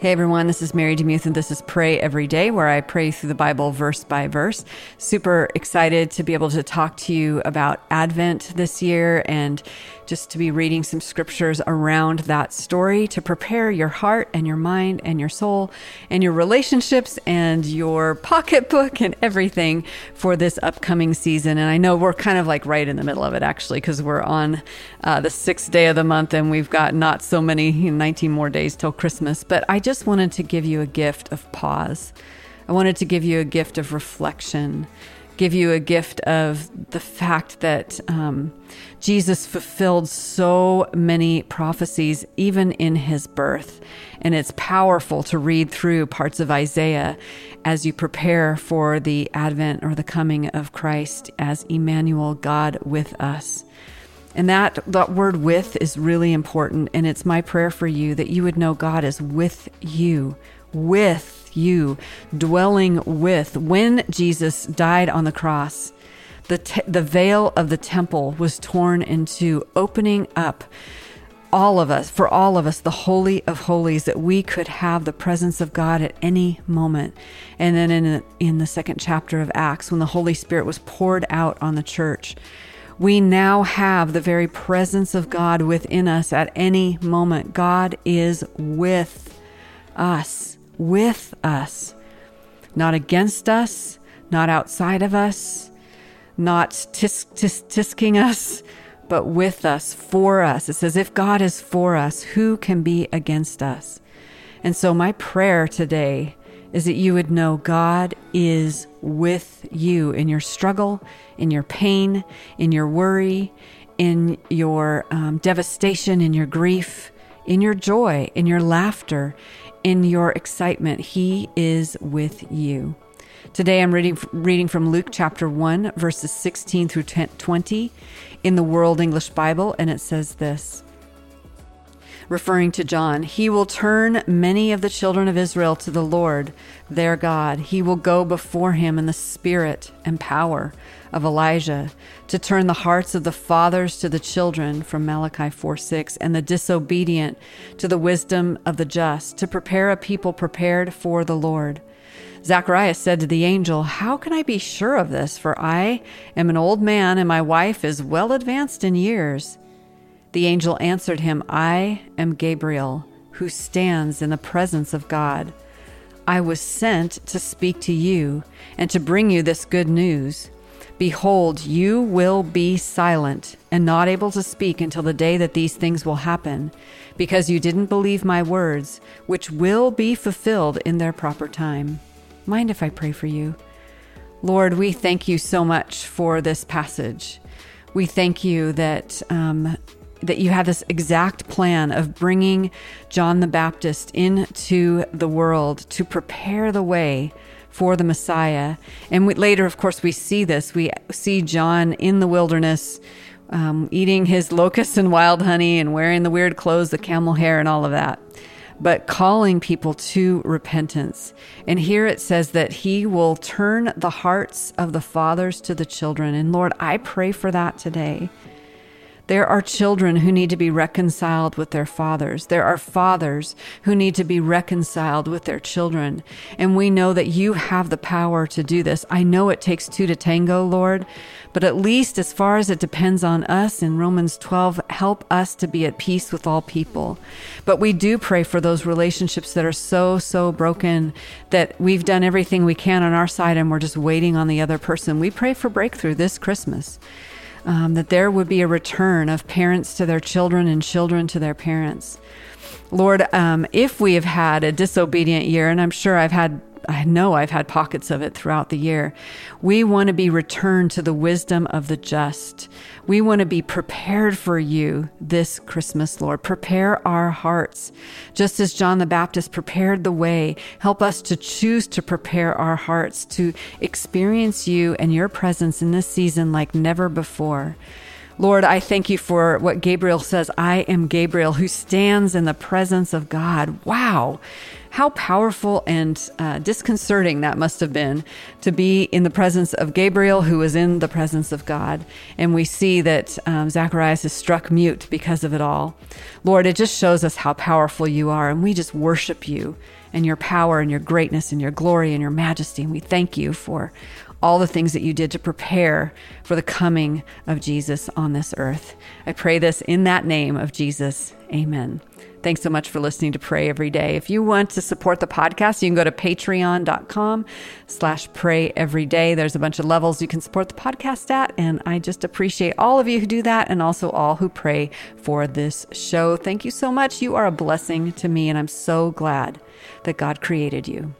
Hey everyone, this is Mary Demuth, and this is Pray Every Day, where I pray through the Bible verse by verse. Super excited to be able to talk to you about Advent this year and just to be reading some scriptures around that story to prepare your heart and your mind and your soul and your relationships and your pocketbook and everything for this upcoming season. And I know we're kind of like right in the middle of it actually, because we're on uh, the sixth day of the month and we've got not so many, 19 more days till Christmas. But I just wanted to give you a gift of pause. I wanted to give you a gift of reflection give you a gift of the fact that um, Jesus fulfilled so many prophecies, even in his birth. And it's powerful to read through parts of Isaiah as you prepare for the advent or the coming of Christ as Emmanuel, God with us. And that, that word with is really important. And it's my prayer for you that you would know God is with you, with you, dwelling with. When Jesus died on the cross, the, te- the veil of the temple was torn in two, opening up all of us, for all of us, the Holy of Holies, that we could have the presence of God at any moment. And then in, in the second chapter of Acts, when the Holy Spirit was poured out on the church, we now have the very presence of God within us at any moment. God is with us with us, not against us, not outside of us, not tisk, tisk, tisking us, but with us, for us. It says, if God is for us, who can be against us? And so, my prayer today is that you would know God is with you in your struggle, in your pain, in your worry, in your um, devastation, in your grief, in your joy, in your laughter, in your excitement. He is with you. Today I'm reading, reading from Luke chapter 1, verses 16 through 20 in the World English Bible, and it says this referring to John, He will turn many of the children of Israel to the Lord their God. He will go before him in the spirit and power of Elijah to turn the hearts of the fathers to the children from Malachi 4 6 and the disobedient to the wisdom of the just to prepare a people prepared for the Lord. Zacharias said to the angel, How can I be sure of this? For I am an old man and my wife is well advanced in years. The angel answered him, I am Gabriel, who stands in the presence of God. I was sent to speak to you and to bring you this good news. Behold, you will be silent and not able to speak until the day that these things will happen, because you didn't believe my words, which will be fulfilled in their proper time. Mind if I pray for you? Lord, we thank you so much for this passage. We thank you that um, that you have this exact plan of bringing John the Baptist into the world to prepare the way for the Messiah. And we, later, of course, we see this. We see John in the wilderness um, eating his locusts and wild honey and wearing the weird clothes, the camel hair, and all of that. But calling people to repentance. And here it says that he will turn the hearts of the fathers to the children. And Lord, I pray for that today. There are children who need to be reconciled with their fathers. There are fathers who need to be reconciled with their children. And we know that you have the power to do this. I know it takes two to tango, Lord, but at least as far as it depends on us in Romans 12, help us to be at peace with all people. But we do pray for those relationships that are so, so broken that we've done everything we can on our side and we're just waiting on the other person. We pray for breakthrough this Christmas um, that there would be a return of parents to their children and children to their parents. Lord, um, if we have had a disobedient year, and I'm sure I've had I know I've had pockets of it throughout the year. We want to be returned to the wisdom of the just. We want to be prepared for you this Christmas, Lord. Prepare our hearts. Just as John the Baptist prepared the way, help us to choose to prepare our hearts to experience you and your presence in this season like never before. Lord, I thank you for what Gabriel says. I am Gabriel who stands in the presence of God. Wow. How powerful and uh, disconcerting that must have been to be in the presence of Gabriel, who was in the presence of God. And we see that um, Zacharias is struck mute because of it all. Lord, it just shows us how powerful you are, and we just worship you and your power and your greatness and your glory and your majesty. And we thank you for all the things that you did to prepare for the coming of Jesus on this earth. I pray this in that name of Jesus. Amen. Thanks so much for listening to Pray Every Day. If you want to support the podcast, you can go to patreon.com slash pray every day. There's a bunch of levels you can support the podcast at. And I just appreciate all of you who do that and also all who pray for this show. Thank you so much. You are a blessing to me, and I'm so glad that God created you.